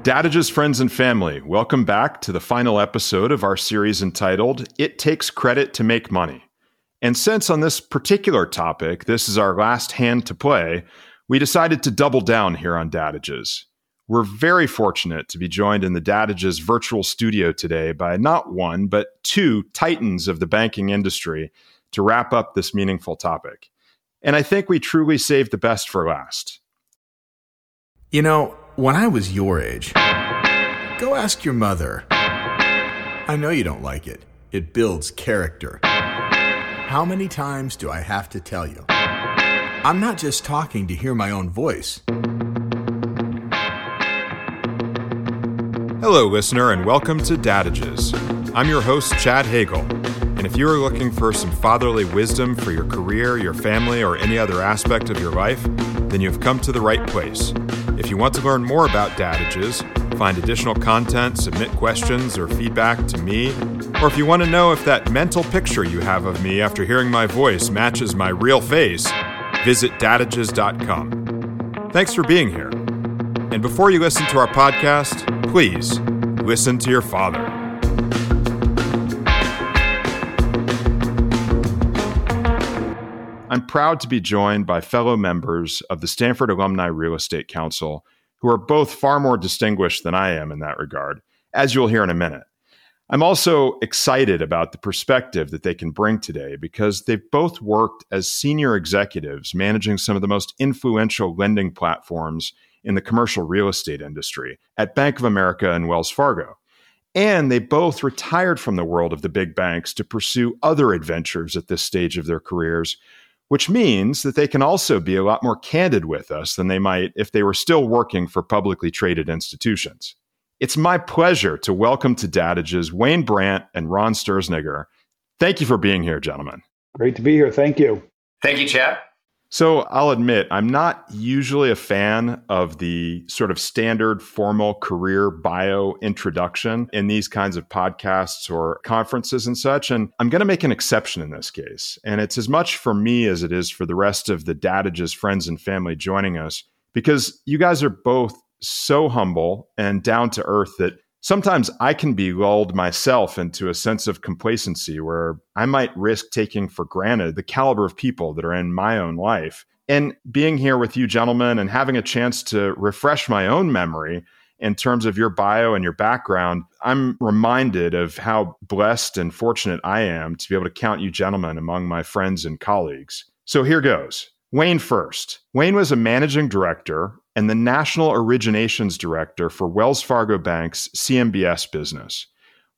Dadage's friends and family, welcome back to the final episode of our series entitled It Takes Credit to Make Money. And since on this particular topic, this is our last hand to play, we decided to double down here on Dadage's. We're very fortunate to be joined in the Dadage's virtual studio today by not one, but two titans of the banking industry to wrap up this meaningful topic. And I think we truly saved the best for last. You know, when I was your age, go ask your mother. I know you don't like it. It builds character. How many times do I have to tell you? I'm not just talking to hear my own voice. Hello, listener, and welcome to Dadages. I'm your host, Chad Hagle. And if you are looking for some fatherly wisdom for your career, your family, or any other aspect of your life, then you've come to the right place. If you want to learn more about Dadages, find additional content, submit questions or feedback to me, or if you want to know if that mental picture you have of me after hearing my voice matches my real face, visit dadages.com. Thanks for being here. And before you listen to our podcast, please listen to your father. I'm proud to be joined by fellow members of the Stanford Alumni Real Estate Council, who are both far more distinguished than I am in that regard, as you'll hear in a minute. I'm also excited about the perspective that they can bring today because they've both worked as senior executives managing some of the most influential lending platforms in the commercial real estate industry at Bank of America and Wells Fargo. And they both retired from the world of the big banks to pursue other adventures at this stage of their careers, which means that they can also be a lot more candid with us than they might if they were still working for publicly traded institutions. It's my pleasure to welcome to Dadage's Wayne Brandt and Ron Sturzenegger. Thank you for being here, gentlemen. Great to be here. Thank you. Thank you, Chad. So I'll admit, I'm not usually a fan of the sort of standard formal career bio introduction in these kinds of podcasts or conferences and such. And I'm going to make an exception in this case. And it's as much for me as it is for the rest of the Dadage's friends and family joining us, because you guys are both so humble and down to earth that sometimes I can be lulled myself into a sense of complacency where I might risk taking for granted the caliber of people that are in my own life. And being here with you, gentlemen, and having a chance to refresh my own memory in terms of your bio and your background, I'm reminded of how blessed and fortunate I am to be able to count you gentlemen among my friends and colleagues. So here goes. Wayne first. Wayne was a managing director and the National Originations Director for Wells Fargo Bank's CMBS business.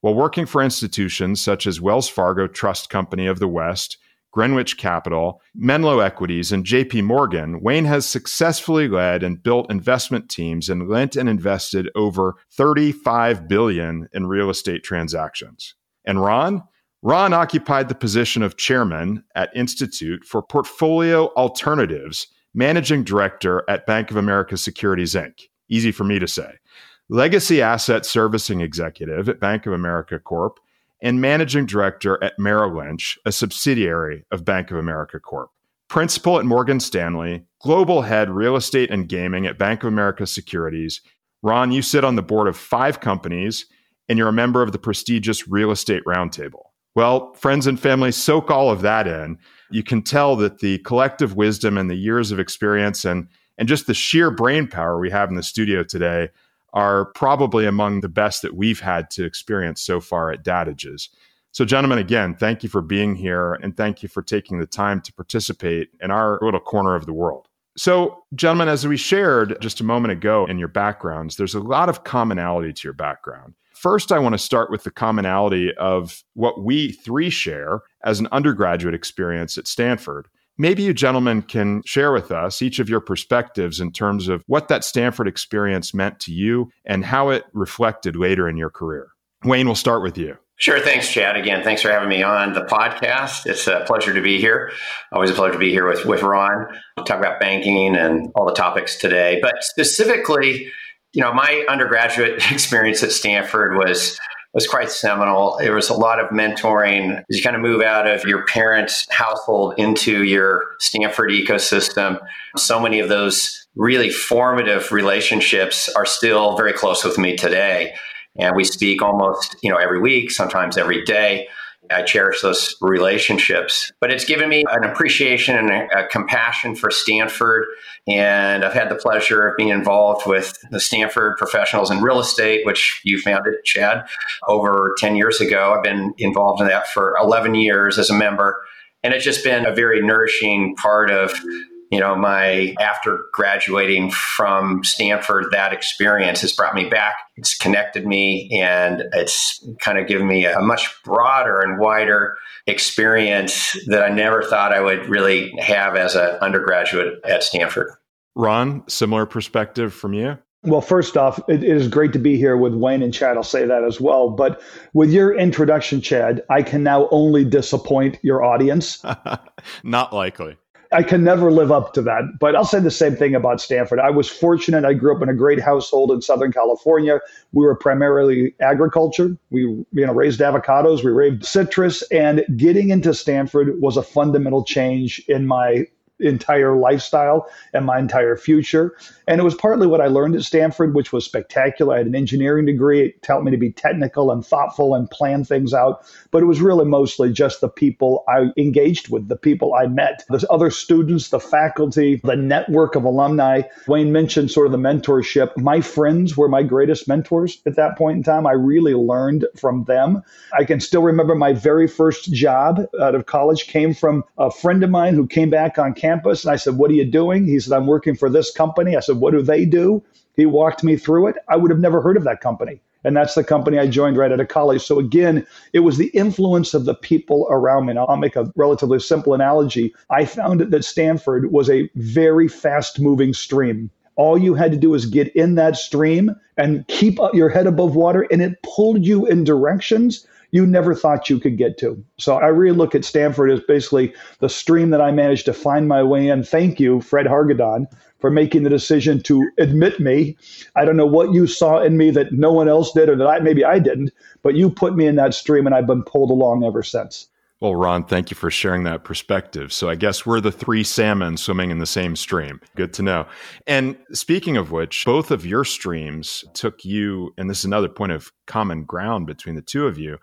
While working for institutions such as Wells Fargo Trust Company of the West, Greenwich Capital, Menlo Equities, and JP Morgan, Wayne has successfully led and built investment teams and lent and invested over 35 billion in real estate transactions. And Ron, Ron occupied the position of chairman at Institute for Portfolio Alternatives managing director at Bank of America Securities Inc. Easy for me to say. Legacy asset servicing executive at Bank of America Corp. and managing director at Merrill Lynch, a subsidiary of Bank of America Corp. Principal at Morgan Stanley, global head real estate and gaming at Bank of America Securities. Ron, you sit on the board of five companies and you're a member of the prestigious Real Estate Roundtable. Well, friends and family, soak all of that in you can tell that the collective wisdom and the years of experience and and just the sheer brain power we have in the studio today are probably among the best that we've had to experience so far at Dadages. So, gentlemen, again, thank you for being here and thank you for taking the time to participate in our little corner of the world. So, gentlemen, as we shared just a moment ago in your backgrounds, there's a lot of commonality to your background. First, I want to start with the commonality of what we three share as an undergraduate experience at Stanford. Maybe you gentlemen can share with us each of your perspectives in terms of what that Stanford experience meant to you and how it reflected later in your career. Wayne, we'll start with you. Sure. Thanks, Chad. Again, thanks for having me on the podcast. It's a pleasure to be here. Always a pleasure to be here with, with Ron, talk about banking and all the topics today. But specifically, you know, my undergraduate experience at Stanford was was quite seminal. There was a lot of mentoring as you kind of move out of your parents' household into your Stanford ecosystem. So many of those really formative relationships are still very close with me today. And we speak almost, you know, every week, sometimes every day. I cherish those relationships. But it's given me an appreciation and a, a, compassion for Stanford. And I've had the pleasure of being involved with the Stanford professionals in real estate, which you founded, Chad, over 10 years ago. I've been involved in that for 11 years as a member. And it's just been a very nourishing part of you know, my after graduating from Stanford, that experience has brought me back. It's connected me and it's kind of given me a much broader and wider experience that I never thought I would really have as an undergraduate at Stanford. Ron, similar perspective from you? Well, first off, it is great to be here with Wayne and Chad. I'll say that as well. But with your introduction, Chad, I can now only disappoint your audience. Not likely. I can never live up to that. But I'll say the same thing about Stanford. I was fortunate. I grew up in a great household in Southern California. We were primarily agriculture. We you know raised avocados, we raised citrus, and getting into Stanford was a fundamental change in my entire lifestyle and my entire future. And it was partly what I learned at Stanford, which was spectacular. I had an engineering degree. It taught me to be technical and thoughtful and plan things out. But it was really mostly just the people I engaged with, the people I met, the other students, the faculty, the network of alumni. Wayne mentioned sort of the mentorship. My friends were my greatest mentors at that point in time. I really learned from them. I can still remember my very first job out of college came from a friend of mine who came back on campus. And I said, What are you doing? He said, I'm working for this company. I said, What do they do? He walked me through it. I would have never heard of that company. And that's the company I joined right out of college. So again, it was the influence of the people around me. And I'll make a relatively simple analogy. I found that Stanford was a very fast moving stream. All you had to do was get in that stream and keep your head above water, and it pulled you in directions you never thought you could get to. So I really look at Stanford as basically the stream that I managed to find my way in. Thank you, Fred Hargadon, for making the decision to admit me. I don't know what you saw in me that no one else did or that I maybe I didn't, but you put me in that stream and I've been pulled along ever since. Well, Ron, thank you for sharing that perspective. So I guess we're the three salmon swimming in the same stream. Good to know. And speaking of which, both of your streams took you, and this is another point of common ground between the two of you,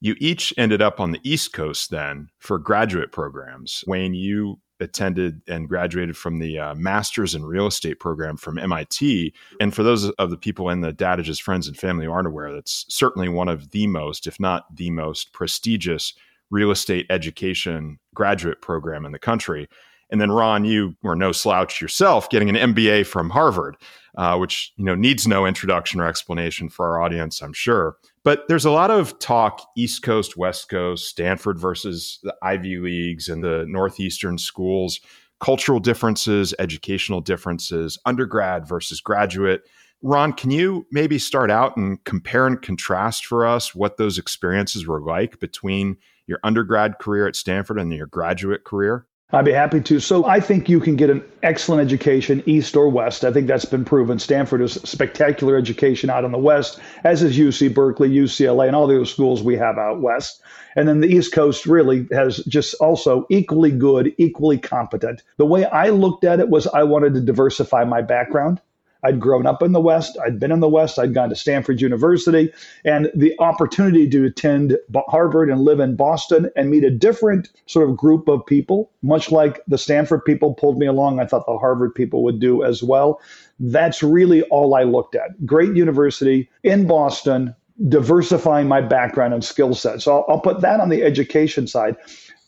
you each ended up on the East Coast then for graduate programs. Wayne, you attended and graduated from the uh, Masters in Real Estate program from MIT. And for those of the people in the Dadage's friends and family who aren't aware, that's certainly one of the most, if not the most prestigious real estate education graduate program in the country. And then Ron, you were no slouch yourself, getting an MBA from Harvard, uh, which you know needs no introduction or explanation for our audience, I'm sure. But there's a lot of talk East Coast, West Coast, Stanford versus the Ivy Leagues and the Northeastern schools, cultural differences, educational differences, undergrad versus graduate. Ron, can you maybe start out and compare and contrast for us what those experiences were like between your undergrad career at Stanford and your graduate career? I'd be happy to. So I think you can get an excellent education east or west. I think that's been proven. Stanford is spectacular education out in the west, as is UC Berkeley, UCLA, and all the other schools we have out west. And then the East Coast really has just also equally good, equally competent. The way I looked at it was I wanted to diversify my background. I'd grown up in the West. I'd been in the West. I'd gone to Stanford University. And the opportunity to attend Harvard and live in Boston and meet a different sort of group of people, much like the Stanford people pulled me along, I thought the Harvard people would do as well. That's really all I looked at. Great university in Boston, diversifying my background and skill set. So I'll, I'll put that on the education side.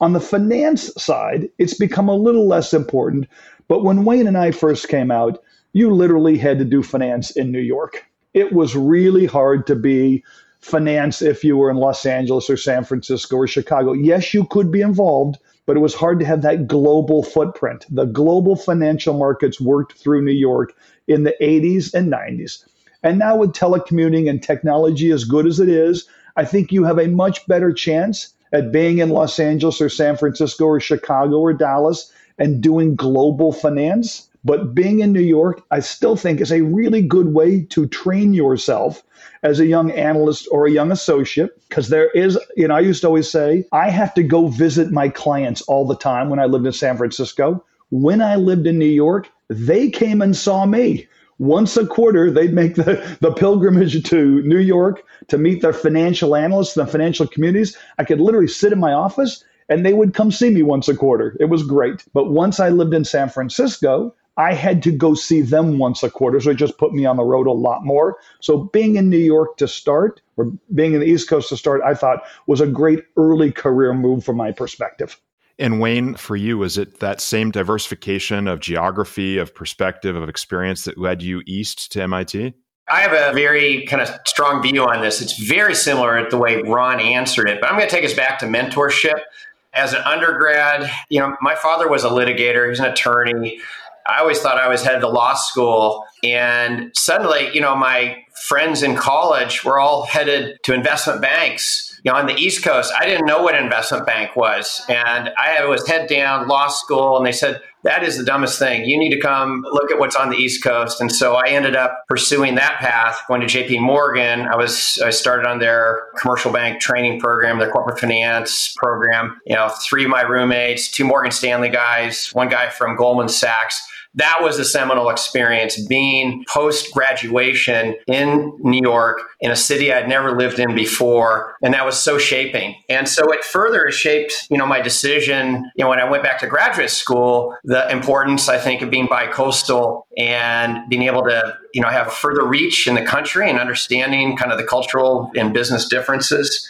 On the finance side, it's become a little less important. But when Wayne and I first came out, you literally had to do finance in New York. It was really hard to be finance if you were in Los Angeles or San Francisco or Chicago. Yes, you could be involved, but it was hard to have that global footprint. The global financial markets worked through New York in the 80s and 90s. And now, with telecommuting and technology as good as it is, I think you have a much better chance at being in Los Angeles or San Francisco or Chicago or Dallas and doing global finance But being in New York, I still think is a really good way to train yourself as a young analyst or a young associate because there is you know i used to always say i have to go visit my clients all the time when i lived in san francisco. When i lived in new york they came and saw me. Once a quarter they'd make the, the pilgrimage to new york to meet their financial analysts the financial communities. I could literally sit in my office and they would come see me once a quarter. It was great. But once i lived in san francisco I had to go see them once a quarter. So it just put me on the road a lot more. So being in New York to start, or being in the East Coast to start, I thought was a great early career move from my perspective. And Wayne, for you, is it that same diversification of geography, of perspective, of experience that led you east to MIT? I have a very kind of strong view on this. It's very similar to the way Ron answered it, but I'm going to take us back to mentorship. As an undergrad, you know, my father was a litigator, he was an attorney. I always thought I was headed to law school. And suddenly, you know, my friends in college were all headed to investment banks. You know, on the East Coast, I didn't know what investment bank was. And I was head down law school, and they said, that is the dumbest thing. You need to come look at what's on the East Coast. And so I ended up pursuing that path, going to JP Morgan. I was I started on their commercial bank training program, their corporate finance program. You know, three of my roommates, two Morgan Stanley guys, one guy from Goldman Sachs that was a seminal experience being post graduation in New York in a city I'd never lived in before. And that was so shaping. And so it further shaped, you know, my decision, you know, when I went back to graduate school, the importance, I think, of being bi-coastal and being able to, you know, have a further reach in the country and understanding kind of the cultural and business differences.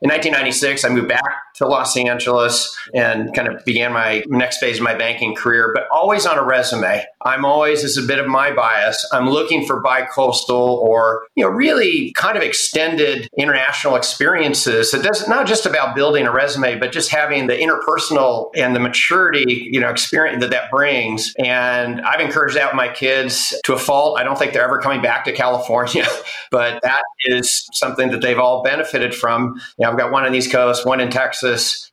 In 1996, I moved back to Los Angeles and kind of began my next phase of my banking career, but always on a resume. I'm always, as a bit of my bias, I'm looking for bi-coastal or, you know, really kind of extended international experiences. It doesn't not just about building a resume, but just having the interpersonal and the maturity, you know, experience that that brings. And I've encouraged that with my kids to a fault. I don't think they're ever coming back to California, but that is something that they've all benefited from. You know, I've got one on the East Coast, one in Texas,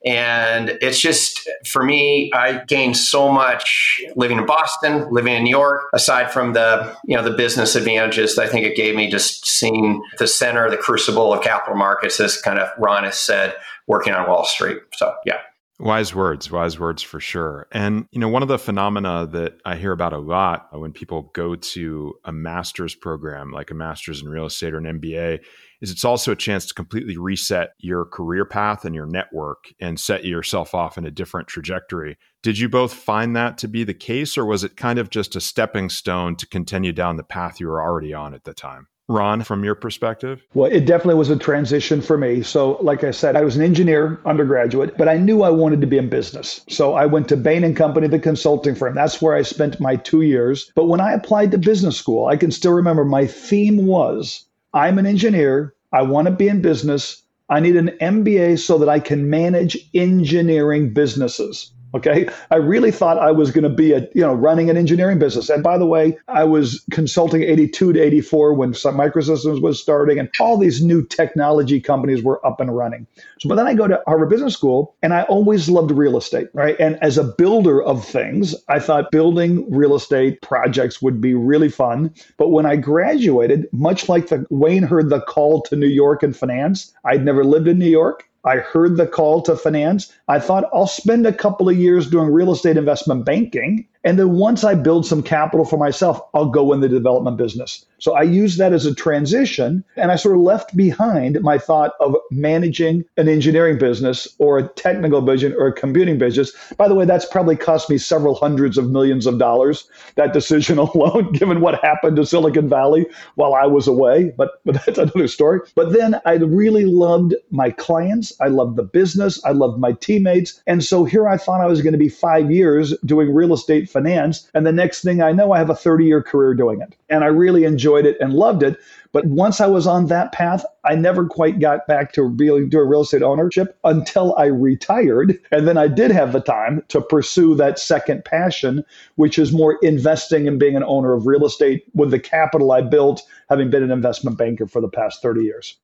and it's just for me, I gained so much living in Boston, living in New York, aside from the you know the business advantages I think it gave me just seeing the center, the crucible of capital markets, as kind of Ron has said, working on Wall Street. So yeah. Wise words, wise words for sure. And, you know, one of the phenomena that I hear about a lot when people go to a master's program, like a master's in real estate or an MBA, is it's also a chance to completely reset your career path and your network and set yourself off in a different trajectory. Did you both find that to be the case, or was it kind of just a stepping stone to continue down the path you were already on at the time? Ron, from your perspective? Well, it definitely was a transition for me. So, like I said, I was an engineer undergraduate, but I knew I wanted to be in business. So, I went to Bain and Company, the consulting firm. That's where I spent my two years. But when I applied to business school, I can still remember my theme was I'm an engineer. I want to be in business. I need an MBA so that I can manage engineering businesses. Okay. I really thought I was going to be a, you know, running an engineering business. And by the way, I was consulting 82 to 84 when Microsystems was starting and all these new technology companies were up and running. So, but then I go to Harvard Business School and I always loved real estate, right? And as a builder of things, I thought building real estate projects would be really fun. But when I graduated, much like the Wayne heard the call to New York and finance, I'd never lived in New York. I heard the call to finance. I thought I'll spend a couple of years doing real estate investment banking and then once I build some capital for myself, I'll go in the development business. So I use that as a transition. And I sort of left behind my thought of managing an engineering business or a technical business or a computing business. By the way, that's probably cost me several hundreds of millions of dollars, that decision alone, given what happened to Silicon Valley while I was away. But, but that's another story. But then I really loved my clients. I loved the business. I loved my teammates. And so here I thought I was going to be five years doing real estate finance. And the next thing I know, I have a 30 year career doing it. And I really enjoyed it and loved it. But once I was on that path, I never quite got back to really doing real estate ownership until I retired. And then I did have the time to pursue that second passion, which is more investing and being an owner of real estate with the capital I built, having been an investment banker for the past 30 years.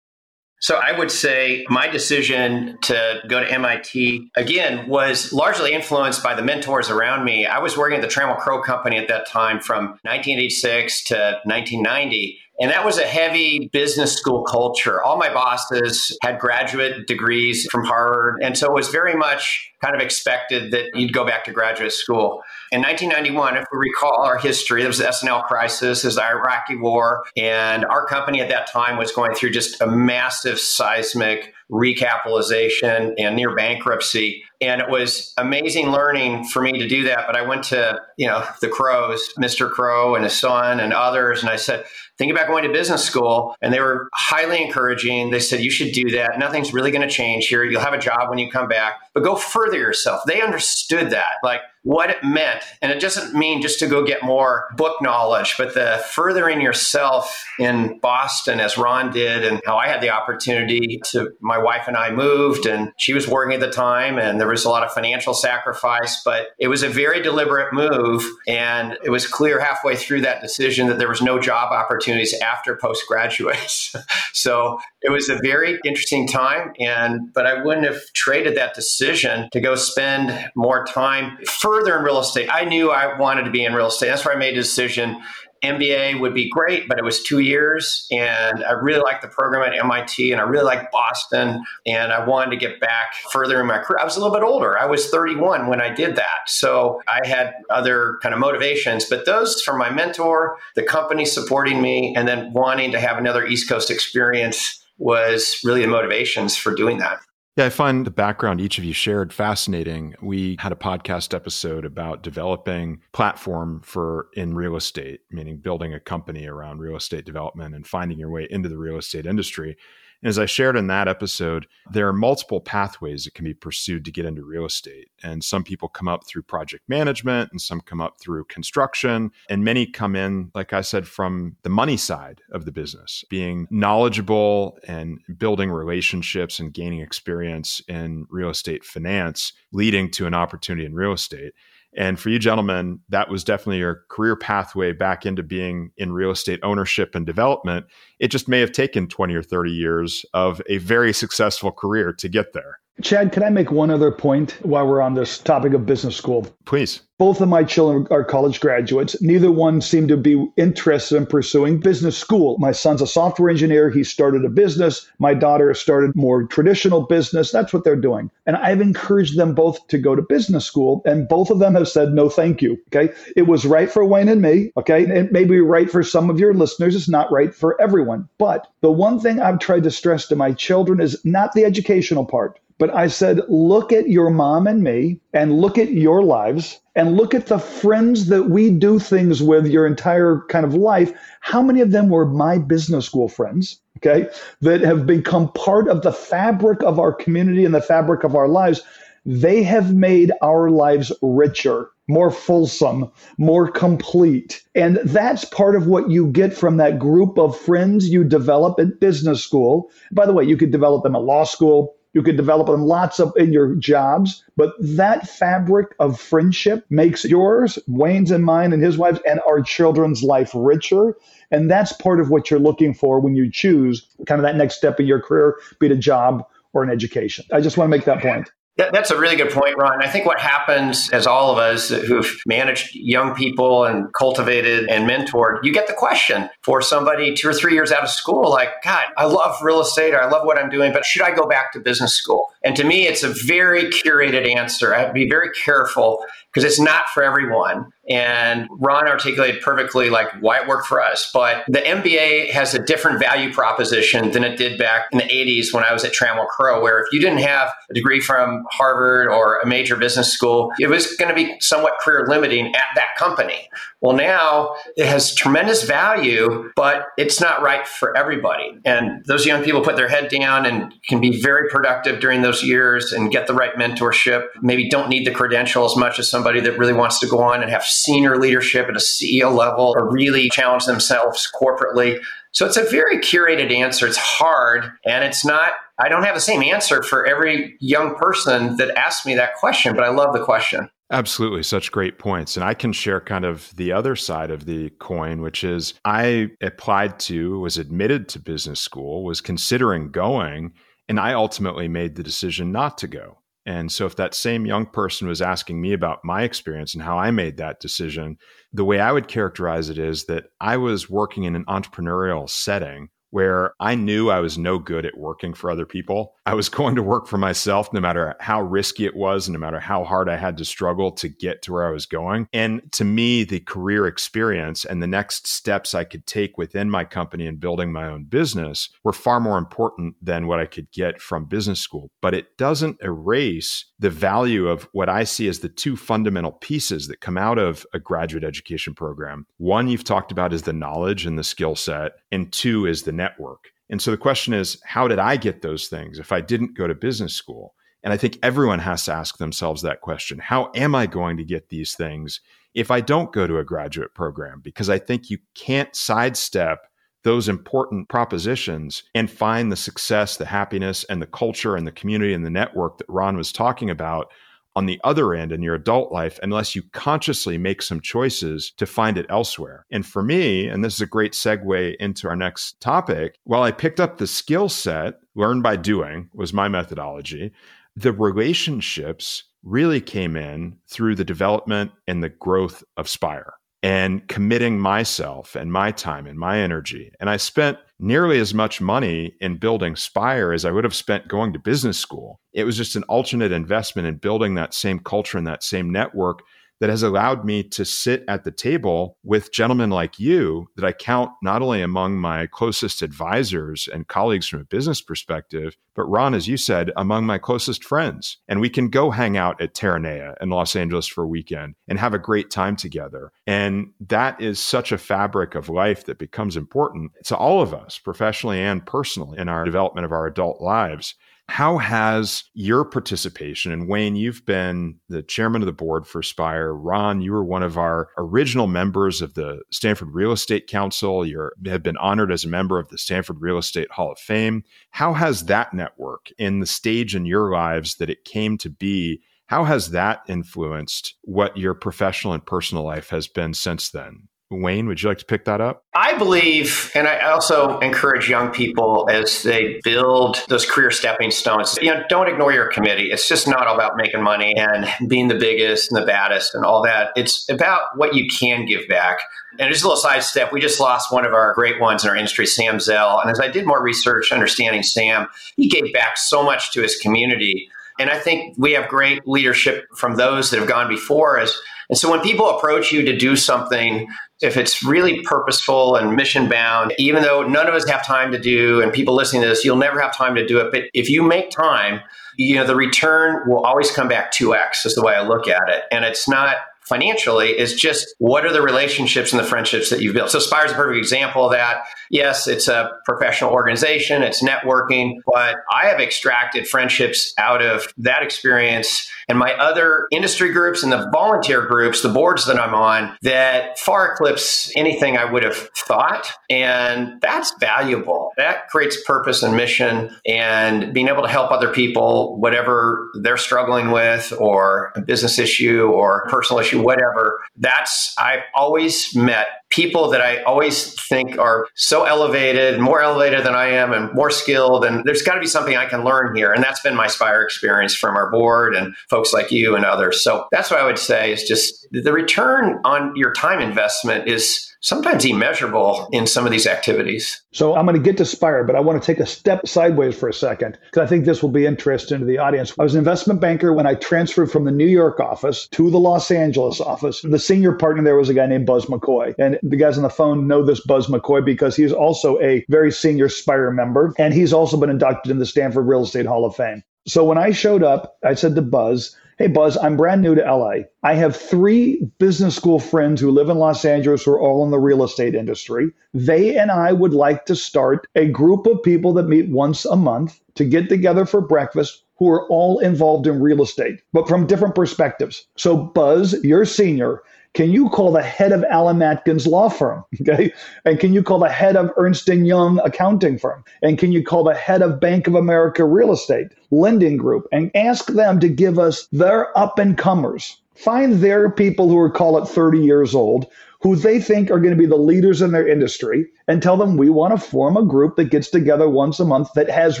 So I would say my decision to go to MIT again was largely influenced by the mentors around me. I was working at the Trammell Crow Company at that time from 1986 to 1990. And that was a heavy business school culture. All my bosses had graduate degrees from Harvard. And so it was very much kind of expected that you'd go back to graduate school. In 1991, if we recall our history, there was the S&L crisis, there's the Iraqi war, and our company at that time was going through just a massive seismic recapitalization and near bankruptcy. And it was amazing learning for me to do that. But I went to, you know, the Crows, Mr. Crow and his son and others, and I said, think about going to business school. And they were highly encouraging. They said, you should do that. Nothing's really going to change here. You'll have a job when you come back, but go further yourself. They understood that. Like, what it meant. And it doesn't mean just to go get more book knowledge, but the furthering yourself in Boston, as Ron did, and how I had the opportunity to, my wife and I moved, and she was working at the time, and there was a lot of financial sacrifice, but it was a very deliberate move. And it was clear halfway through that decision that there was no job opportunities after postgraduate. so it was a very interesting time. And, but I wouldn't have traded that decision to go spend more time further in real estate. I knew I wanted to be in real estate. That's where I made a decision. MBA would be great, but it was two years. And I really liked the program at MIT and I really liked Boston. And I wanted to get back further in my career. I was a little bit older. I was 31 when I did that. So I had other kind of motivations, but those from my mentor, the company supporting me, and then wanting to have another East Coast experience was really the motivations for doing that. Yeah, I find the background each of you shared fascinating. We had a podcast episode about developing platform for in real estate, meaning building a company around real estate development and finding your way into the real estate industry. And as I shared in that episode, there are multiple pathways that can be pursued to get into real estate. And some people come up through project management, and some come up through construction, and many come in, like I said, from the money side of the business, being knowledgeable and building relationships and gaining experience in real estate finance, leading to an opportunity in real estate. And for you gentlemen, that was definitely your career pathway back into being in real estate ownership and development. It just may have taken 20 or 30 years of a very successful career to get there. Chad, can I make one other point while we're on this topic of business school? Please. Both of my children are college graduates. Neither one seemed to be interested in pursuing business school. My son's a software engineer. He started a business. My daughter started more traditional business. That's what they're doing. And I've encouraged them both to go to business school. And both of them have said, no, thank you. Okay. It was right for Wayne and me. Okay. It may be right for some of your listeners. It's not right for everyone. But the one thing I've tried to stress to my children is not the educational part but I said, look at your mom and me and look at your lives and look at the friends that we do things with your entire kind of life. How many of them were my business school friends? Okay. That have become part of the fabric of our community and the fabric of our lives. They have made our lives richer, more fulsome, more complete. And that's part of what you get from that group of friends you develop at business school. By the way, you could develop them at law school, you could develop them lots of in your jobs, but that fabric of friendship makes yours, Wayne's and mine and his wife's and our children's life richer. And that's part of what you're looking for when you choose kind of that next step in your career, be it a job or an education. I just want to make that point. That, that's a really good point, Ron. I think what happens as all of us who've managed young people and cultivated and mentored, you get the question for somebody two or three years out of school, like, God, I love real estate or I love what I'm doing, but should I go back to business school? And to me, it's a very curated answer. I have to be very careful because it's not for everyone. And Ron articulated perfectly like why it worked for us. But the MBA has a different value proposition than it did back in the 80s when I was at Trammell Crow, where if you didn't have a degree from Harvard or a major business school, it was going to be somewhat career limiting at that company. Well, now it has tremendous value, but it's not right for everybody. And those young people put their head down and can be very productive during those years and get the right mentorship. Maybe don't need the credential as much as somebody that really wants to go on and have senior leadership at a CEO level or really challenge themselves corporately. So it's a very curated answer. It's hard and it's not, I don't have the same answer for every young person that asks me that question, but I love the question. Absolutely. Such great points. And I can share kind of the other side of the coin, which is I applied to, was admitted to business school, was considering going, and I ultimately made the decision not to go. And so, if that same young person was asking me about my experience and how I made that decision, the way I would characterize it is that I was working in an entrepreneurial setting where I knew I was no good at working for other people. I was going to work for myself no matter how risky it was no matter how hard I had to struggle to get to where I was going. And to me, the career experience and the next steps I could take within my company and building my own business were far more important than what I could get from business school. But it doesn't erase the value of what I see as the two fundamental pieces that come out of a graduate education program. One you've talked about is the knowledge and the skill set, and two is the network. And so the question is, how did I get those things if I didn't go to business school? And I think everyone has to ask themselves that question How am I going to get these things if I don't go to a graduate program? Because I think you can't sidestep those important propositions and find the success, the happiness, and the culture and the community and the network that Ron was talking about on the other end in your adult life unless you consciously make some choices to find it elsewhere. And for me, and this is a great segue into our next topic, while I picked up the skill set, learned by doing was my methodology, the relationships really came in through the development and the growth of Spire and committing myself and my time and my energy. And I spent nearly as much money in building Spire as I would have spent going to business school. It was just an alternate investment in building that same culture and that same network that has allowed me to sit at the table with gentlemen like you that I count not only among my closest advisors and colleagues from a business perspective, but Ron, as you said, among my closest friends. And we can go hang out at Terranea in Los Angeles for a weekend and have a great time together. And that is such a fabric of life that becomes important to all of us, professionally and personally, in our development of our adult lives. How has your participation, and Wayne, you've been the chairman of the board for Spire. Ron, you were one of our original members of the Stanford Real Estate Council. You have been honored as a member of the Stanford Real Estate Hall of Fame. How has that network in the stage in your lives that it came to be? How has that influenced what your professional and personal life has been since then? Wayne, would you like to pick that up? I believe, and I also encourage young people as they build those career stepping stones, you know, don't ignore your committee. It's just not about making money and being the biggest and the baddest and all that. It's about what you can give back. And just a little side step, we just lost one of our great ones in our industry, Sam Zell. And as I did more research understanding Sam, he gave back so much to his community. And I think we have great leadership from those that have gone before us. And so when people approach you to do something if it's really purposeful and mission bound, even though none of us have time to do, and people listening to this, you'll never have time to do it. But if you make time, you know, the return will always come back 2x, is the way I look at it. And it's not financially is just what are the relationships and the friendships that you've built. So Spire is a perfect example of that. Yes, it's a professional organization, it's networking, but I have extracted friendships out of that experience and my other industry groups and the volunteer groups, the boards that I'm on, that far eclipse anything I would have thought. And that's valuable. That creates purpose and mission and being able to help other people, whatever they're struggling with, or a business issue or personal issue, whatever. That's, I've always met people that I always think are so elevated, more elevated than I am, and more skilled. And there's got to be something I can learn here. And that's been my Spire experience from our board and folks like you and others. So that's what I would say is just the return on your time investment is sometimes immeasurable in some of these activities. So I'm going to get to Spire, but I want to take a step sideways for a second because I think this will be interesting to the audience. I was an investment banker when I transferred from the New York office to the Los Angeles office. The senior partner there was a guy named Buzz McCoy. And the guys on the phone know this Buzz McCoy because he's also a very senior Spire member. And he's also been inducted in the Stanford Real Estate Hall of Fame. So when I showed up, I said to Buzz, Hey, Buzz, I'm brand new to LA. I have three business school friends who live in Los Angeles who are all in the real estate industry. They and I would like to start a group of people that meet once a month to get together for breakfast who are all involved in real estate, but from different perspectives. So, Buzz, you're senior. Can you call the head of Allen Matkins law firm? Okay. And can you call the head of Ernst & Young accounting firm? And can you call the head of Bank of America real estate lending group and ask them to give us their up and comers find their people who are, call it 30 years old, who they think are going to be the leaders in their industry, and tell them we want to form a group that gets together once a month that has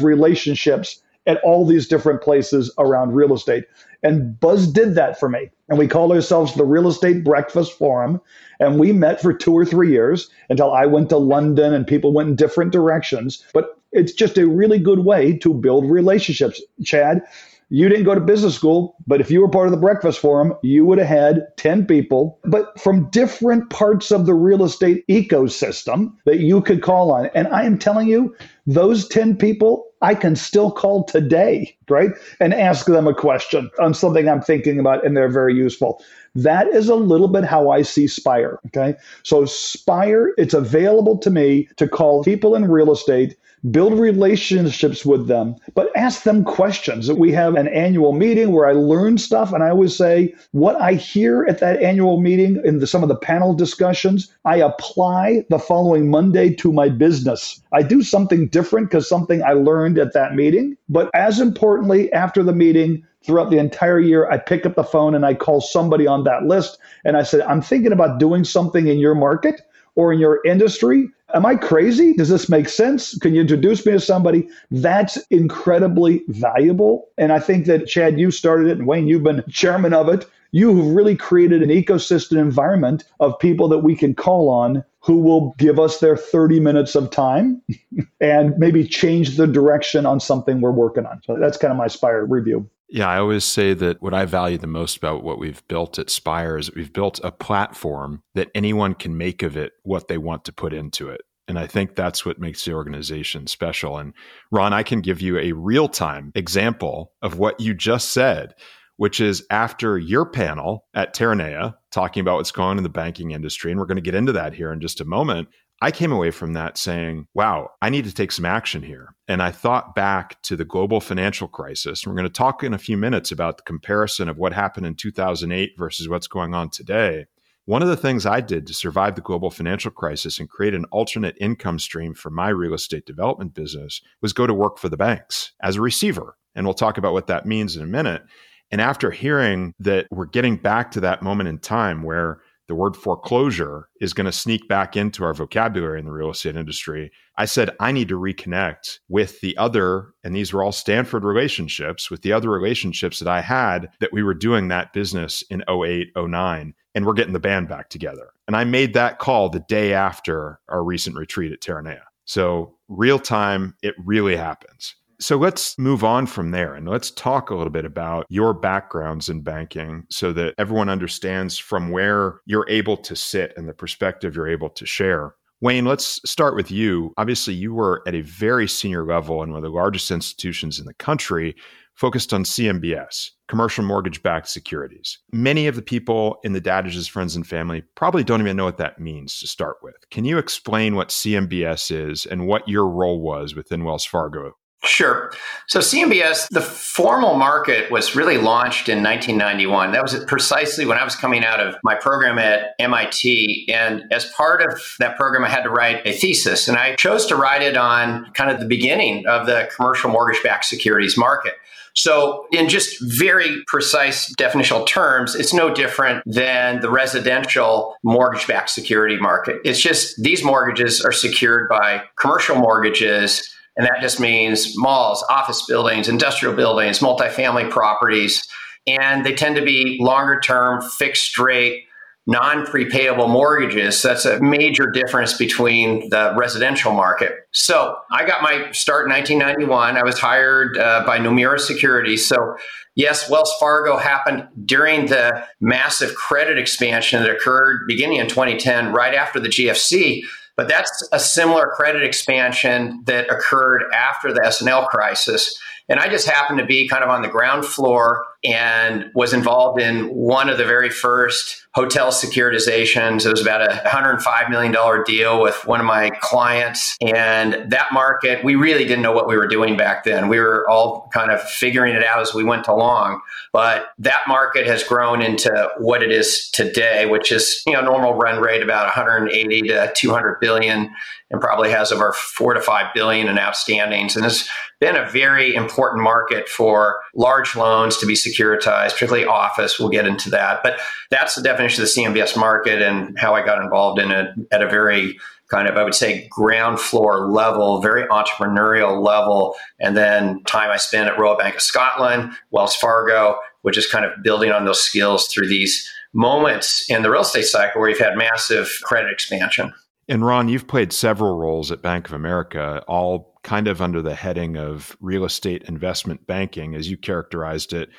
relationships at all these different places around real estate. And Buzz did that for me. And we called ourselves the Real Estate Breakfast Forum. And we met for two or three years until I went to London and people went in different directions. But it's just a really good way to build relationships. Chad, you didn't go to business school, but if you were part of the breakfast forum, you would have had 10 people, but from different parts of the real estate ecosystem that you could call on. And I am telling you, those 10 people I can still call today, right? And ask them a question on something I'm thinking about, and they're very useful. That is a little bit how I see Spire. Okay. So, Spire, it's available to me to call people in real estate build relationships with them, but ask them questions. We have an annual meeting where I learn stuff, and I always say what I hear at that annual meeting in the, some of the panel discussions, I apply the following Monday to my business. I do something different because something I learned at that meeting, but as importantly, after the meeting, throughout the entire year, I pick up the phone and I call somebody on that list and I said, I'm thinking about doing something in your market or in your industry. Am I crazy? Does this make sense? Can you introduce me to somebody? That's incredibly valuable. And I think that, Chad, you started it, and Wayne, you've been chairman of it. You have really created an ecosystem environment of people that we can call on who will give us their 30 minutes of time and maybe change the direction on something we're working on. So that's kind of my Spire review. Yeah, I always say that what I value the most about what we've built at Spire is we've built a platform that anyone can make of it what they want to put into it. And I think that's what makes the organization special. And Ron, I can give you a real time example of what you just said, which is after your panel at Terranea talking about what's going on in the banking industry. And we're going to get into that here in just a moment. I came away from that saying, wow, I need to take some action here. And I thought back to the global financial crisis. We're going to talk in a few minutes about the comparison of what happened in 2008 versus what's going on today. One of the things I did to survive the global financial crisis and create an alternate income stream for my real estate development business was go to work for the banks as a receiver. And we'll talk about what that means in a minute. And after hearing that we're getting back to that moment in time where the word foreclosure is going to sneak back into our vocabulary in the real estate industry. I said, I need to reconnect with the other, and these were all Stanford relationships, with the other relationships that I had that we were doing that business in 08, 09, and we're getting the band back together. And I made that call the day after our recent retreat at Terranea. So, real time, it really happens. So let's move on from there and let's talk a little bit about your backgrounds in banking so that everyone understands from where you're able to sit and the perspective you're able to share. Wayne, let's start with you. Obviously, you were at a very senior level in one of the largest institutions in the country focused on CMBS, commercial mortgage backed securities. Many of the people in the Dadage's friends and family probably don't even know what that means to start with. Can you explain what CMBS is and what your role was within Wells Fargo Sure. So CMBS, the formal market was really launched in 1991. That was precisely when I was coming out of my program at MIT. And as part of that program, I had to write a thesis. And I chose to write it on kind of the beginning of the commercial mortgage backed securities market. So, in just very precise definitional terms, it's no different than the residential mortgage backed security market. It's just these mortgages are secured by commercial mortgages and that just means malls, office buildings, industrial buildings, multifamily properties. And they tend to be longer term, fixed rate, non prepayable mortgages. So that's a major difference between the residential market. So I got my start in 1991. I was hired uh, by Nomura Securities. So yes, Wells Fargo happened during the massive credit expansion that occurred beginning in 2010, right after the GFC. But that's a similar credit expansion that occurred after the S&L crisis. And I just happened to be kind of on the ground floor and was involved in one of the very first hotel securitizations. It was about a $105 million deal with one of my clients. And that market, we really didn't know what we were doing back then. We were all kind of figuring it out as we went along. But that market has grown into what it is today, which is, you know, normal run rate about 180 to 200 billion and probably has over four to five billion in outstandings and it's been a very important market for large loans to be securitized, particularly office. We'll get into that. But that's the definition of the CMBS market and how I got involved in it at a very kind of, I would say, ground floor level, very entrepreneurial level. And then time I spent at Royal Bank of Scotland, Wells Fargo, which is kind of building on those skills through these moments in the real estate cycle where you've had massive credit expansion. And Ron, you've played several roles at Bank of America, all kind of under the heading of real estate investment banking, as you characterized it.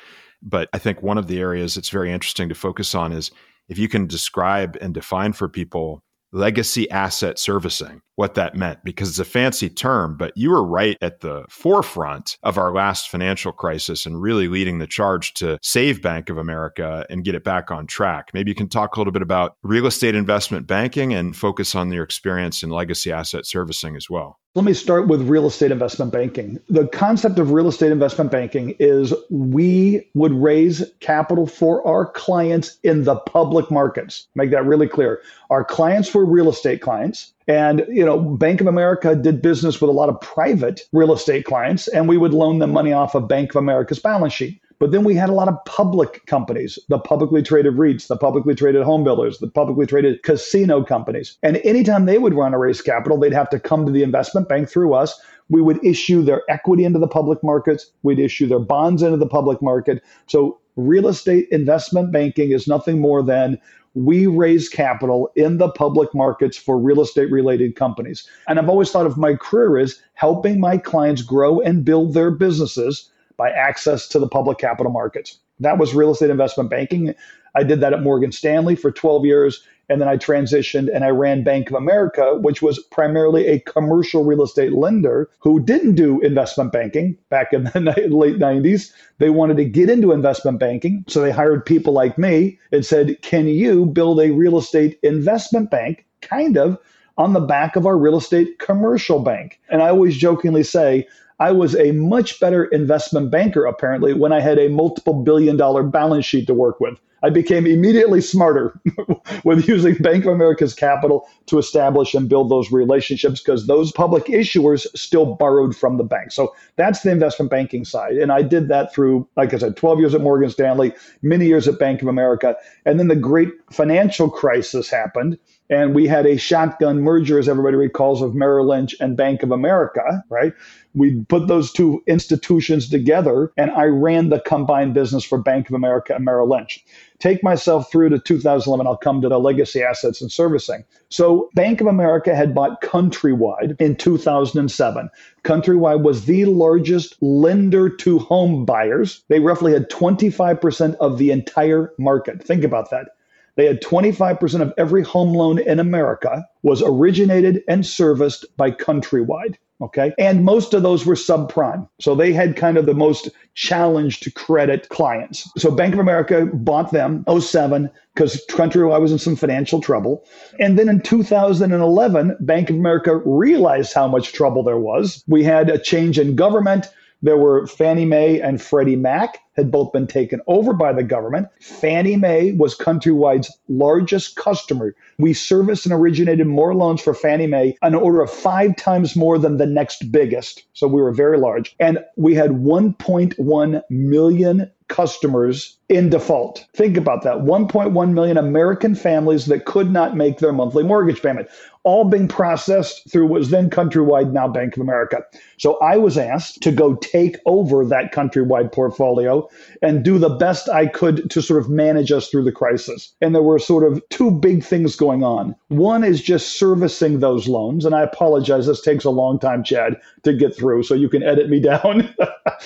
But I think one of the areas that's very interesting to focus on is if you can describe and define for people legacy asset servicing, what that meant, because it's a fancy term, but you were right at the forefront of our last financial crisis and really leading the charge to save Bank of America and get it back on track. Maybe you can talk a little bit about real estate investment banking and focus on your experience in legacy asset servicing as well. Let me start with real estate investment banking. The concept of real estate investment banking is we would raise capital for our clients in the public markets. Make that really clear. Our clients were real estate clients. And, you know, Bank of America did business with a lot of private real estate clients, and we would loan them money off of Bank of America's balance sheet. But then we had a lot of public companies, the publicly traded REITs, the publicly traded home builders, the publicly traded casino companies. And anytime they would run a raise capital, they'd have to come to the investment bank through us. We would issue their equity into the public markets. We'd issue their bonds into the public market. So real estate investment banking is nothing more than we raise capital in the public markets for real estate related companies. And I've always thought of my career as helping my clients grow and build their businesses by access to the public capital markets. That was real estate investment banking. I did that at Morgan Stanley for 12 years. And then I transitioned and I ran Bank of America, which was primarily a commercial real estate lender who didn't do investment banking back in the late 90s. They wanted to get into investment banking. So they hired people like me and said, Can you build a real estate investment bank? Kind of on the back of our real estate commercial bank. And I always jokingly say, I was a much better investment banker, apparently, when I had a multiple billion dollar balance sheet to work with. I became immediately smarter with using Bank of America's capital to establish and build those relationships because those public issuers still borrowed from the bank. So that's the investment banking side. And I did that through, like I said, 12 years at Morgan Stanley, many years at Bank of America. And then the great financial crisis happened and we had a shotgun merger, as everybody recalls, of Merrill Lynch and Bank of America, right? We put those two institutions together, and I ran the combined business for Bank of America and Merrill Lynch. Take myself through to 2011, I'll come to the legacy assets and servicing. So, Bank of America had bought Countrywide in 2007. Countrywide was the largest lender to home buyers. They roughly had 25% of the entire market. Think about that. They had 25% of every home loan in America was originated and serviced by Countrywide. Okay. And most of those were subprime. So they had kind of the most challenged credit clients. So Bank of America bought them 07 because Countrywide was in some financial trouble. And then in 2011, Bank of America realized how much trouble there was. We had a change in government. There were Fannie Mae and Freddie Mac had both been taken over by the government. Fannie Mae was Countrywide's largest customer. We serviced and originated more loans for Fannie Mae, an order of five times more than the next biggest. So we were very large. And we had 1.1 million customers in default. Think about that 1.1 million American families that could not make their monthly mortgage payment all being processed through what was then Countrywide, now Bank of America. So I was asked to go take over that Countrywide portfolio and do the best I could to sort of manage us through the crisis. And there were sort of two big things going on. One is just servicing those loans. And I apologize, this takes a long time, Chad, to get through. So you can edit me down.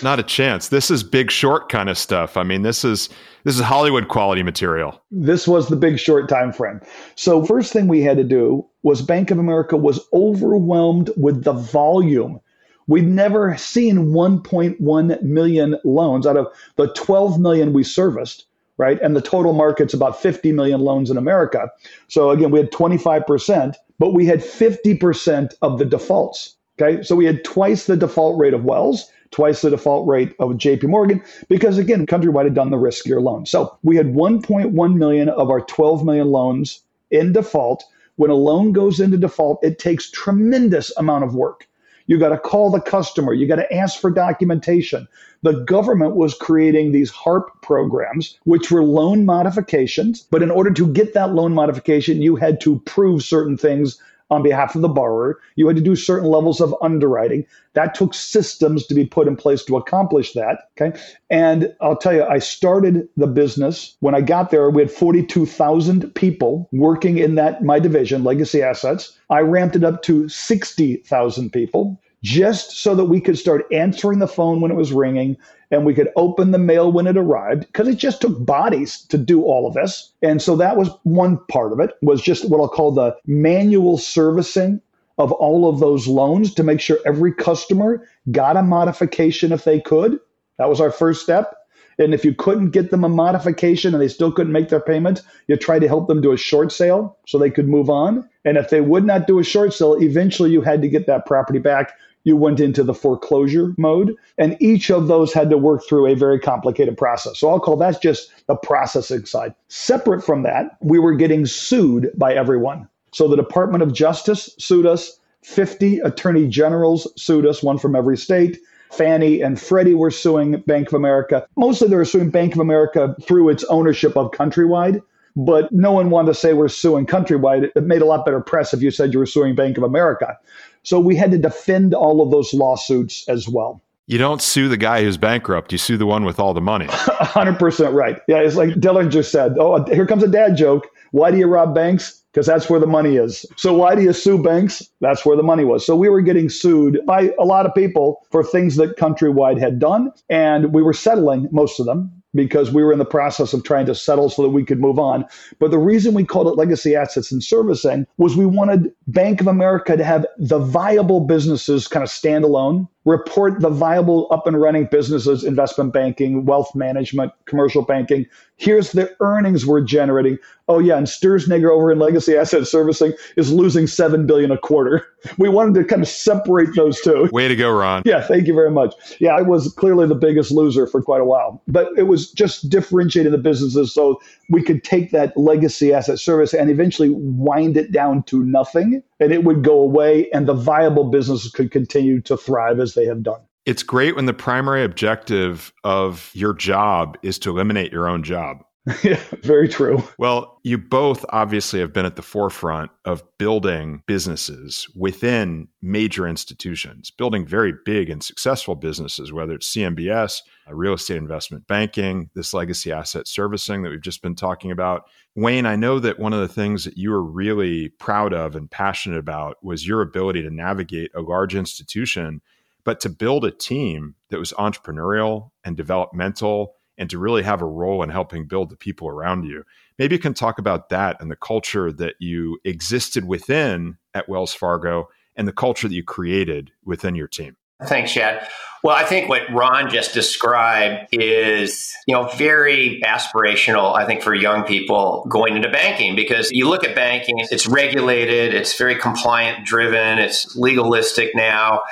Not a chance. This is big short kind of stuff. I mean, this is this is Hollywood quality material. This was the big short time frame. So first thing we had to do was Bank of America was overwhelmed with the volume. We'd never seen 1.1 million loans out of the 12 million we serviced, right? And the total market's about 50 million loans in America. So again, we had 25%, but we had 50% of the defaults. Okay. So we had twice the default rate of Wells twice the default rate of JP Morgan because again, Countrywide had done the riskier loan. So we had 1.1 million of our 12 million loans in default. When a loan goes into default, it takes tremendous amount of work. You got to call the customer. You got to ask for documentation. The government was creating these HARP programs, which were loan modifications. But in order to get that loan modification, you had to prove certain things on behalf of the borrower. You had to do certain levels of underwriting. That took systems to be put in place to accomplish that. Okay. And I'll tell you, I started the business when I got there. We had 42,000 people working in that, my division, legacy assets. I ramped it up to 60,000 people just so that we could start answering the phone when it was ringing and we could open the mail when it arrived because it just took bodies to do all of this. And so that was one part of it was just what i'll call the manual servicing of all of those loans to make sure every customer got a modification if they could. That was our first step. And if you couldn't get them a modification and they still couldn't make their payment, you tried to help them do a short sale so they could move on. And if they would not do a short sale, eventually you had to get that property back you went into the foreclosure mode. And each of those had to work through a very complicated process. So I'll call that just the processing side. Separate from that, we were getting sued by everyone. So the Department of Justice sued us, 50 attorney generals sued us, one from every state. Fannie and Freddie were suing Bank of America. Mostly they were suing Bank of America through its ownership of Countrywide but no one wanted to say we're suing Countrywide. It made a lot better press if you said you were suing Bank of America. So we had to defend all of those lawsuits as well. You don't sue the guy who's bankrupt. You sue the one with all the money. 100% right. Yeah, it's like Dillinger said, oh, here comes a dad joke. Why do you rob banks? Because that's where the money is. So why do you sue banks? That's where the money was. So we were getting sued by a lot of people for things that Countrywide had done, and we were settling most of them because we were in the process of trying to settle so that we could move on. But the reason we called it legacy assets and servicing was we wanted Bank of America to have the viable businesses kind of stand alone report the viable up and running businesses, investment banking, wealth management, commercial banking. Here's the earnings we're generating. Oh yeah, and Sturzenegger over in legacy asset servicing is losing seven billion a quarter. We wanted to kind of separate those two. Way to go, Ron. Yeah, thank you very much. Yeah, I was clearly the biggest loser for quite a while, but it was just differentiating the businesses so we could take that legacy asset service and eventually wind it down to nothing and it would go away and the viable businesses could continue to thrive as they have done. It's great when the primary objective of your job is to eliminate your own job. yeah, very true. Well, you both obviously have been at the forefront of building businesses within major institutions, building very big and successful businesses, whether it's CMBS, uh, real estate investment banking, this legacy asset servicing that we've just been talking about. Wayne, I know that one of the things that you were really proud of and passionate about was your ability to navigate a large institution, but to build a team that was entrepreneurial and developmental and to really have a role in helping build the people around you. Maybe you can talk about that and the culture that you existed within at Wells Fargo and the culture that you created within your team. Thanks, Chad. Well, I think what Ron just described is, you know, very aspirational, I think, for young people going into banking because you look at banking, it's regulated, it's very compliant driven, it's legalistic now.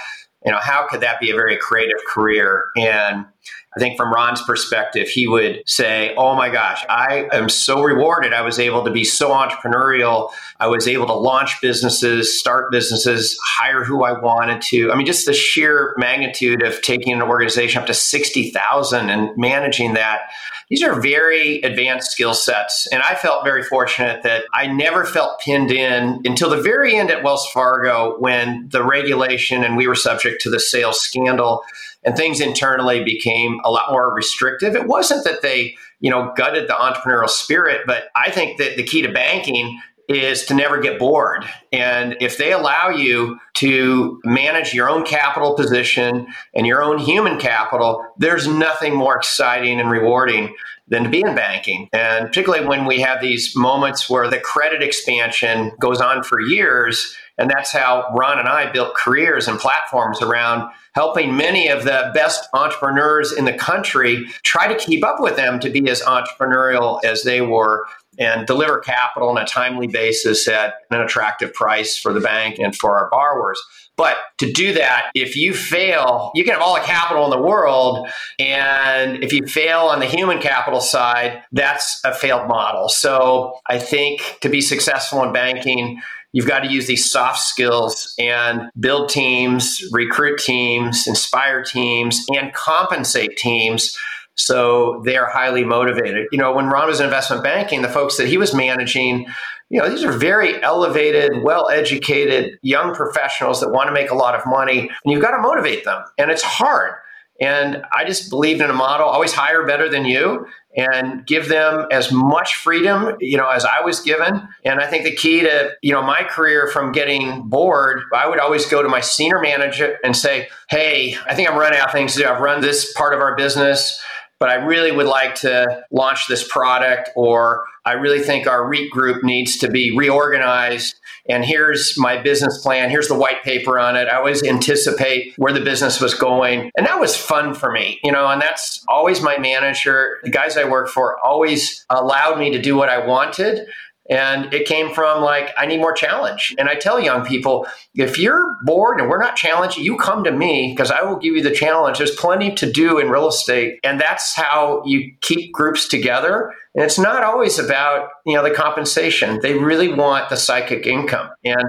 You know, how could that be a very creative career? And I think from Ron's perspective, he would say, Oh my gosh, I am so rewarded. I was able to be so entrepreneurial. I was able to launch businesses, start businesses, hire who I wanted to. I mean, just the sheer magnitude of taking an organization up to 60,000 and managing that. These are very advanced skill sets. And I felt very fortunate that I never felt pinned in until the very end at Wells Fargo when the regulation and we were subject to the sales scandal and things internally became a lot more restrictive. It wasn't that they, you know, gutted the entrepreneurial spirit, but I think that the key to banking is to never get bored. And if they allow you to manage your own capital position and your own human capital, there's nothing more exciting and rewarding than to be in banking. And particularly when we have these moments where the credit expansion goes on for years. And that's how Ron and I built careers and platforms around helping many of the best entrepreneurs in the country try to keep up with them to be as entrepreneurial as they were and deliver capital on a timely basis at an attractive price for the bank and for our borrowers. But to do that, if you fail, you can have all the capital in the world. And if you fail on the human capital side, that's a failed model. So I think to be successful in banking, you've got to use these soft skills and build teams, recruit teams, inspire teams, and compensate teams so they're highly motivated. You know, when Ron was in investment banking, the folks that he was managing, you know, these are very elevated, well educated young professionals that want to make a lot of money, and you've got to motivate them. And it's hard. And I just believed in a model always hire better than you and give them as much freedom, you know, as I was given. And I think the key to, you know, my career from getting bored, I would always go to my senior manager and say, Hey, I think I'm running out of things to do. I've run this part of our business but I really would like to launch this product, or I really think our REIT group needs to be reorganized. And here's my business plan. Here's the white paper on it. I always anticipate where the business was going. And that was fun for me, you know, and that's always my manager. The guys I work for always allowed me to do what I wanted. And it came from like, I need more challenge. And I tell young people, if you're bored and we're not challenging, you come to me because I will give you the challenge. There's plenty to do in real estate. And that's how you keep groups together. And it's not always about, you know, the compensation. They really want the psychic income. And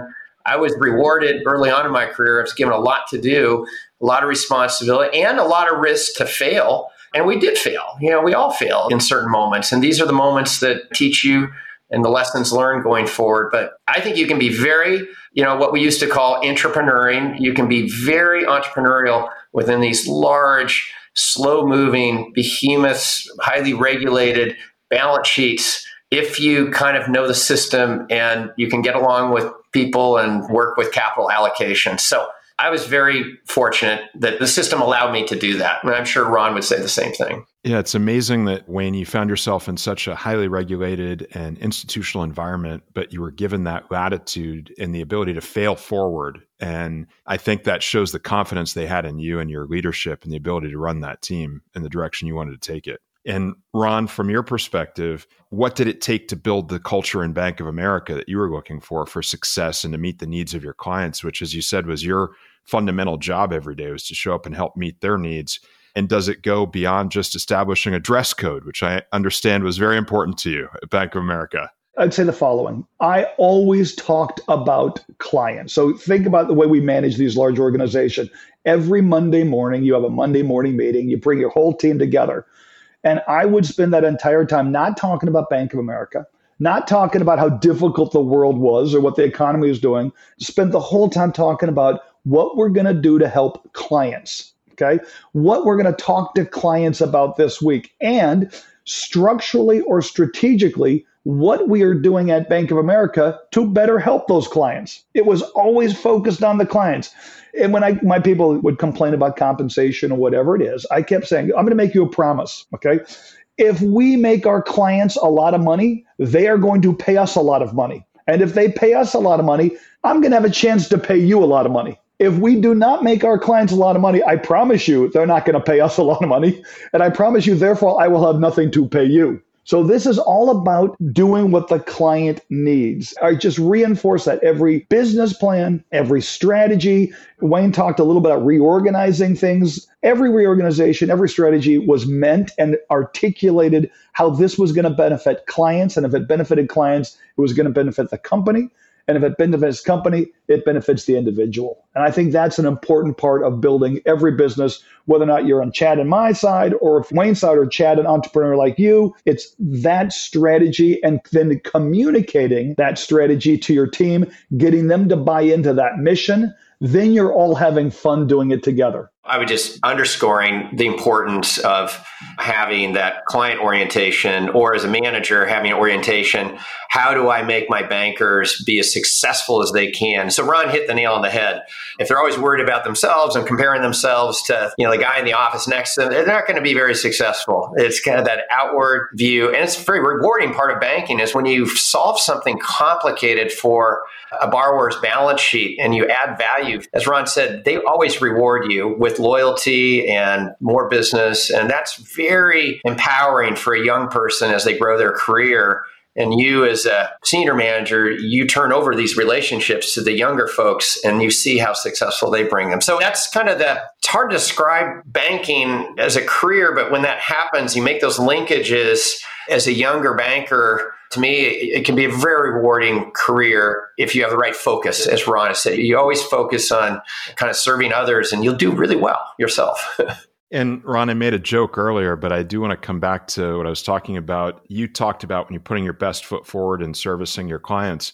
I was rewarded early on in my career. I was given a lot to do, a lot of responsibility, and a lot of risk to fail. And we did fail. You know, we all fail in certain moments. And these are the moments that teach you and the lessons learned going forward. But I think you can be very, you know, what we used to call entrepreneuring. You can be very entrepreneurial within these large, slow moving, behemoths, highly regulated balance sheets if you kind of know the system and you can get along with people and work with capital allocation. So I was very fortunate that the system allowed me to do that. And I'm sure Ron would say the same thing. Yeah, it's amazing that Wayne, you found yourself in such a highly regulated and institutional environment, but you were given that latitude and the ability to fail forward. And I think that shows the confidence they had in you and your leadership and the ability to run that team in the direction you wanted to take it. And Ron, from your perspective, what did it take to build the culture in Bank of America that you were looking for for success and to meet the needs of your clients, which, as you said, was your fundamental job every day was to show up and help meet their needs? And does it go beyond just establishing a dress code, which I understand was very important to you at Bank of America? I'd say the following I always talked about clients. So think about the way we manage these large organizations. Every Monday morning, you have a Monday morning meeting, you bring your whole team together. And I would spend that entire time not talking about Bank of America, not talking about how difficult the world was or what the economy was doing, spend the whole time talking about what we're going to do to help clients. Okay. What we're going to talk to clients about this week and structurally or strategically, what we are doing at Bank of America to better help those clients. It was always focused on the clients. And when I my people would complain about compensation or whatever it is, I kept saying, I'm going to make you a promise, okay? If we make our clients a lot of money, they are going to pay us a lot of money. And if they pay us a lot of money, I'm going to have a chance to pay you a lot of money. If we do not make our clients a lot of money, I promise you they're not going to pay us a lot of money. And I promise you, therefore, I will have nothing to pay you. So this is all about doing what the client needs. I just reinforce that every business plan, every strategy. Wayne talked a little bit about reorganizing things. Every reorganization, every strategy was meant and articulated how this was going to benefit clients. And if it benefited clients, it was going to benefit the company. And if it benefits company, it benefits the individual. And I think that's an important part of building every business, whether or not you're on Chad and my side or if Wayne's side or Chad, an entrepreneur like you, it's that strategy and then communicating that strategy to your team, getting them to buy into that mission. Then you're all having fun doing it together. I would just underscoring the importance of having that client orientation or as a manager having an orientation. How do I make my bankers be as successful as they can? So Ron hit the nail on the head. If they're always worried about themselves and comparing themselves to, you know, the guy in the office next to them, they're not going to be very successful. It's kind of that outward view. And it's a very rewarding part of banking is when you solve something complicated for a borrower's balance sheet and you add value. As Ron said, they always reward you with with loyalty and more business. And that's very empowering for a young person as they grow their career. And you, as a senior manager, you turn over these relationships to the younger folks and you see how successful they bring them. So that's kind of the, it's hard to describe banking as a career, but when that happens, you make those linkages as a younger banker to me, it can be a very rewarding career if you have the right focus, as Ron has said. You always focus on kind of serving others and you'll do really well yourself. And Ron, I made a joke earlier, but I do want to come back to what I was talking about. You talked about when you're putting your best foot forward and servicing your clients,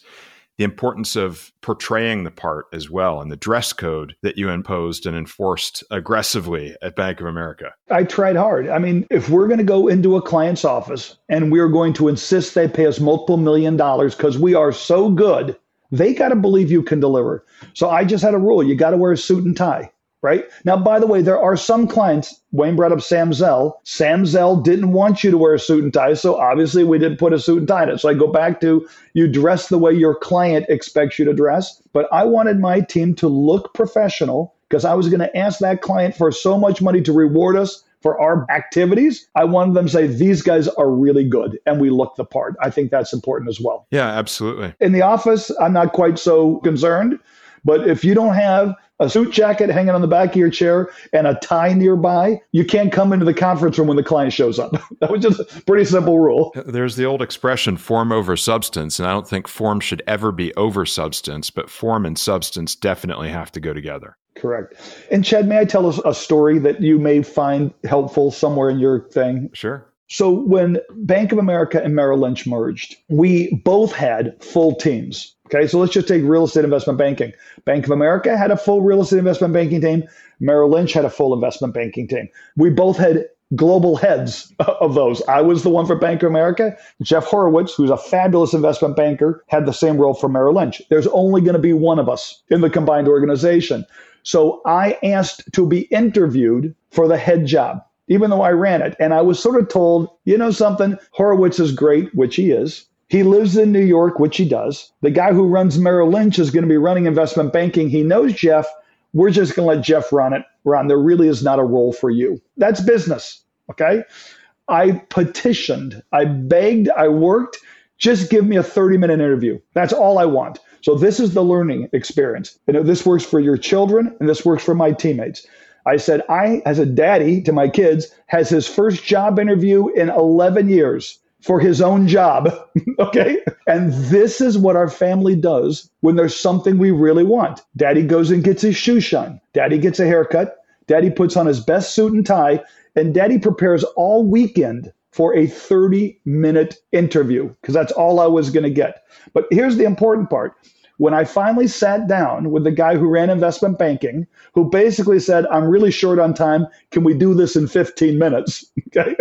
the importance of portraying the part as well and the dress code that you imposed and enforced aggressively at Bank of America. I tried hard. I mean, if we're going to go into a client's office and we're going to insist they pay us multiple million dollars because we are so good, they got to believe you can deliver. So I just had a rule you got to wear a suit and tie right? Now, by the way, there are some clients, Wayne brought up Sam Zell. Sam Zell didn't want you to wear a suit and tie, so obviously we didn't put a suit and tie in it. So I go back to you dress the way your client expects you to dress. But I wanted my team to look professional because I was going to ask that client for so much money to reward us for our activities, I wanted them to say, these guys are really good and we look the part. I think that's important as well. Yeah, absolutely. In the office, I'm not quite so concerned. But if you don't have a suit jacket hanging on the back of your chair and a tie nearby, you can't come into the conference room when the client shows up. that was just a pretty simple rule. There's the old expression form over substance, and I don't think form should ever be over substance, but form and substance definitely have to go together. Correct. And Chad, may I tell us a story that you may find helpful somewhere in your thing? Sure. So when Bank of America and Merrill Lynch merged, we both had full teams. Okay, so let's just take real estate investment banking. Bank of America had a full real estate investment banking team. Merrill Lynch had a full investment banking team. We both had global heads of those. I was the one for Bank of America. Jeff Horowitz, who's a fabulous investment banker, had the same role for Merrill Lynch. There's only going to be one of us in the combined organization. So I asked to be interviewed for the head job, even though I ran it. And I was sort of told, you know something, Horowitz is great, which he is. He lives in New York, which he does. The guy who runs Merrill Lynch is going to be running investment banking. He knows Jeff. We're just going to let Jeff run it. Ron, there really is not a role for you. That's business. Okay. I petitioned, I begged, I worked. Just give me a 30 minute interview. That's all I want. So this is the learning experience. You know, this works for your children and this works for my teammates. I said, I, as a daddy to my kids, has his first job interview in 11 years for his own job. okay. And this is what our family does when there's something we really want. Daddy goes and gets his shoe shine. Daddy gets a haircut. Daddy puts on his best suit and tie. And daddy prepares all weekend for a 30 minute interview because that's all I was going to get. But here's the important part. When I finally sat down with the guy who ran investment banking, who basically said, I'm really short on time. Can we do this in 15 minutes? Okay.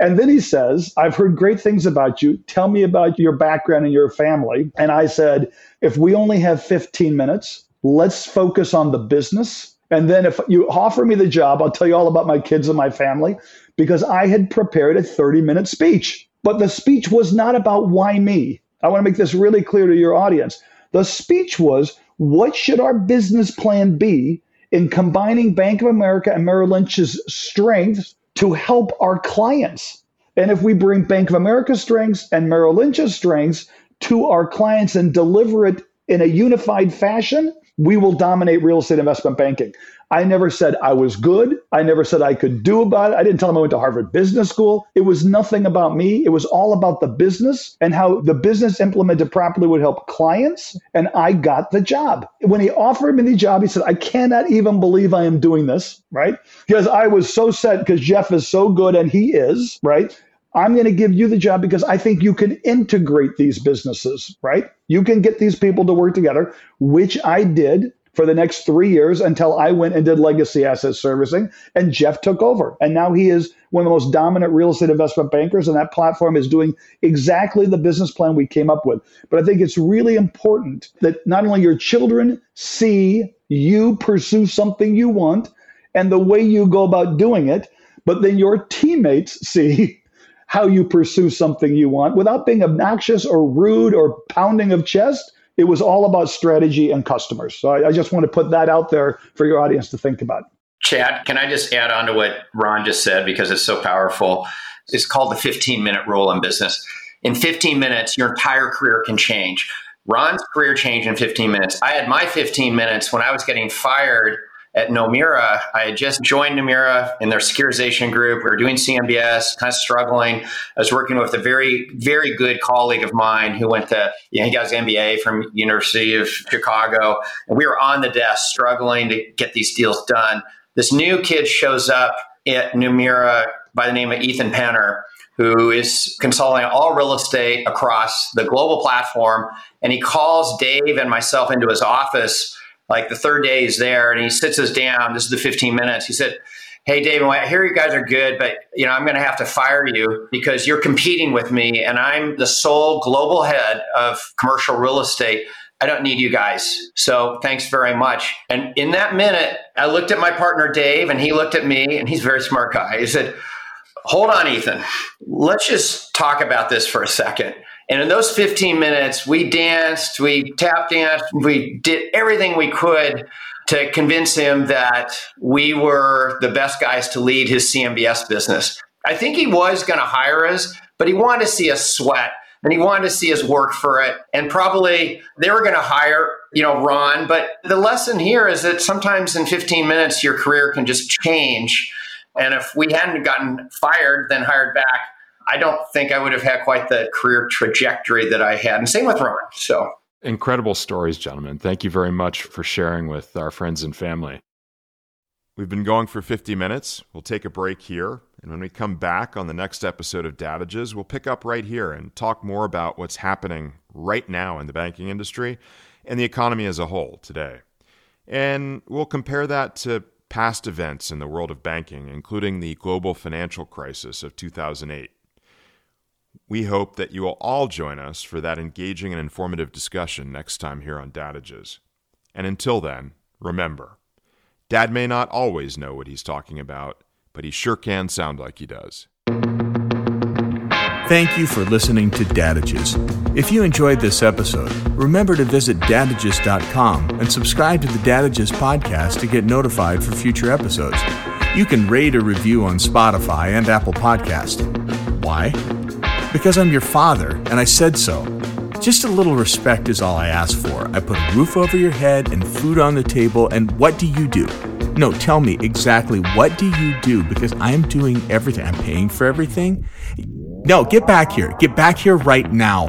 And then he says, I've heard great things about you. Tell me about your background and your family. And I said, if we only have 15 minutes, let's focus on the business. And then if you offer me the job, I'll tell you all about my kids and my family because I had prepared a 30 minute speech. But the speech was not about why me. I want to make this really clear to your audience. The speech was, what should our business plan be in combining Bank of America and Merrill Lynch's strengths to help our clients. And if we bring Bank of America strengths and Merrill Lynch's strengths to our clients and deliver it in a unified fashion, we will dominate real estate investment banking. I never said I was good. I never said I could do about it. I didn't tell him I went to Harvard Business School. It was nothing about me. It was all about the business and how the business implemented properly would help clients. And I got the job. When he offered me the job, he said, I cannot even believe I am doing this, right? Because I was so set because Jeff is so good and he is, right? I'm going to give you the job because I think you can integrate these businesses, right? You can get these people to work together, which I did for the next three years until I went and did legacy asset servicing and Jeff took over. And now he is one of the most dominant real estate investment bankers, and that platform is doing exactly the business plan we came up with. But I think it's really important that not only your children see you pursue something you want and the way you go about doing it, but then your teammates see how you pursue something you want without being obnoxious or rude or pounding of chest it was all about strategy and customers. So I, I, just want to put that out there for your audience to think about. Chad, can I just add on to what Ron just said because it's so powerful? It's called the 15 minute rule in business. In 15 minutes, your entire career can change. Ron's career changed in 15 minutes. I had my 15 minutes when I was getting fired at Nomura. I had just joined Nomura in their securitization group. We were doing CMBS, kind of struggling. I was working with a very, very good colleague of mine who went to, you know, he got his MBA from University of Chicago. And we were on the desk struggling to get these deals done. This new kid shows up at Nomura by the name of Ethan Penner who is consulting all real estate across the global platform. And he calls Dave and myself into his office like the third day he's there and he sits us down. This is the 15 minutes. He said, Hey, David, I hear you guys are good, but you know, I'm going to have to fire you because you're competing with me and I'm the sole global head of commercial real estate. I don't need you guys. So thanks very much. And in that minute, I looked at my partner, Dave, and he looked at me and he's a very smart guy. He said, hold on, Ethan. Let's just talk about this for a second. And in those 15 minutes, we danced, we tap danced, we did everything we could to convince him that we were the best guys to lead his CMBS business. I think he was going to hire us, but he wanted to see us sweat and he wanted to see us work for it. And probably they were going to hire, you know, Ron. But the lesson here is that sometimes in 15 minutes, your career can just change and if we hadn't gotten fired, then hired back, I don't think I would have had quite the career trajectory that I had. And same with Ron. So incredible stories, gentlemen. Thank you very much for sharing with our friends and family. We've been going for 50 minutes. We'll take a break here. And when we come back on the next episode of Dadages, we'll pick up right here and talk more about what's happening right now in the banking industry and the economy as a whole today. And we'll compare that to past events in the world of banking, including the global financial crisis of 2008. We hope that you will all join us for that engaging and informative discussion next time here on Dadages. And until then, remember, Dad may not always know what he's talking about, but he sure can sound like he does. Thank you for listening to Dadages. If you enjoyed this episode, remember to visit dadages.com and subscribe to the Dadages podcast to get notified for future episodes. You can rate or review on Spotify and Apple Podcast. Why? Because I'm your father and I said so. Just a little respect is all I ask for. I put a roof over your head and food on the table, and what do you do? No, tell me exactly what do you do because I'm doing everything. I'm paying for everything. No, get back here. Get back here right now.